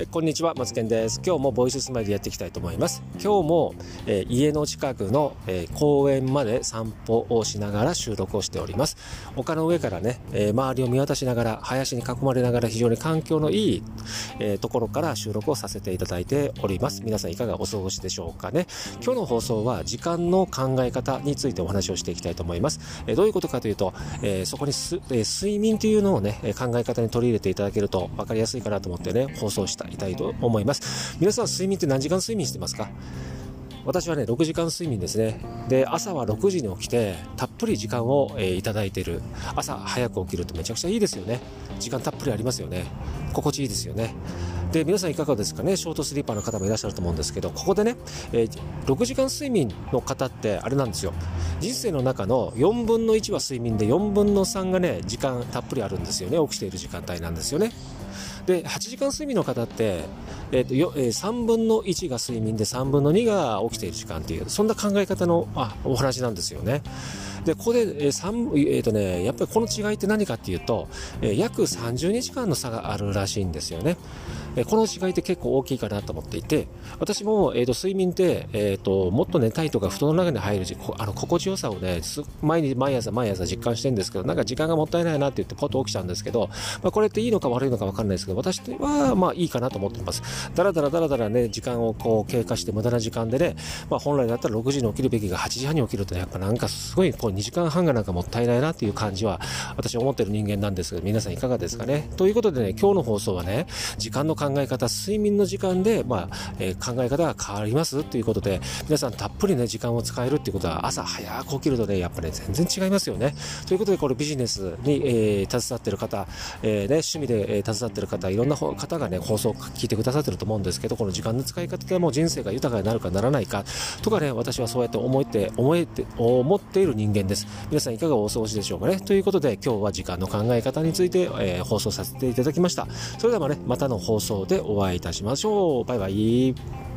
えこんにちは松健です。今日もボイススマイルやっていきたいと思います。今日も、えー、家の近くの、えー、公園まで散歩をしながら収録をしております。丘の上からね、えー、周りを見渡しながら林に囲まれながら非常に環境のいい、えところから収録をさせていただいております。皆さんいかがお過ごしでしょうかね。今日の放送は時間の考え方についてお話をしていきたいと思います、えどういうことかというと、えそこにす、え睡眠というのをね考え方に取り入れていただけると分かりやすいかなと思ってね放送したいたいと思います。皆さん睡眠って何時間睡眠してますか？私はね、6時間睡眠ですね。で、朝は6時に起きて、たっぷり時間を、えー、いただいている。朝早く起きるとめちゃくちゃいいですよね。時間たっぷりありますよね。心地いいですよね。で、皆さんいかがですかね？ショートスリーパーの方もいらっしゃると思うんですけど、ここでね、えー、6時間睡眠の方ってあれなんですよ。人生の中の4分の1は睡眠で4分の3がね、時間たっぷりあるんですよね。起きている時間帯なんですよね。で8時間睡眠の方って、えーとよえー、3分の1が睡眠で3分の2が起きている時間っていうそんな考え方のあお話なんですよね。でここで、えーえーとね、やっぱりこの違いって何かっていうと、えー、約30日間の差があるらしいんですよね。えー、この違いって結構大きいかなと思っていて私も、えーと、睡眠って、えーと、もっと寝たいとか布団の中に入るあの心地よさをね毎日毎朝毎朝実感してるんですけどなんか時間がもったいないなって言ってポッと起きちゃうんですけど、まあ、これっていいのか悪いのか分かんないですけど私はまあいいかなと思ってます。だらだらだらだらね時間をこう経過して無駄な時間でね、まあ、本来だったら6時に起きるべきが8時半に起きるとやっぱなんかすごいこう2時間半がなんかもったいないなっていう感じは私思ってる人間なんですけど皆さんいかがですかね？ということでね今日の放送はね時間の考え方睡眠の時間で、まあえー、考え方が変わりますということで皆さんたっぷりね時間を使えるっていうことは朝早く起きるとねやっぱね全然違いますよね。ということでこれビジネスに、えー、携わってる方、えーね、趣味で、えー、携わってる方いろんな方がね放送を聞いてくださってると思うんですけどこの時間の使い方でもう人生が豊かになるかならないかとかね私はそうやって思って思えて思っている人間です。皆さんいかがお過ごしでしょうかね？ということで今日は時間の考え方について、えー、放送させていただきました。それではねまたの放送でお会いいたしましょう。バイバイ。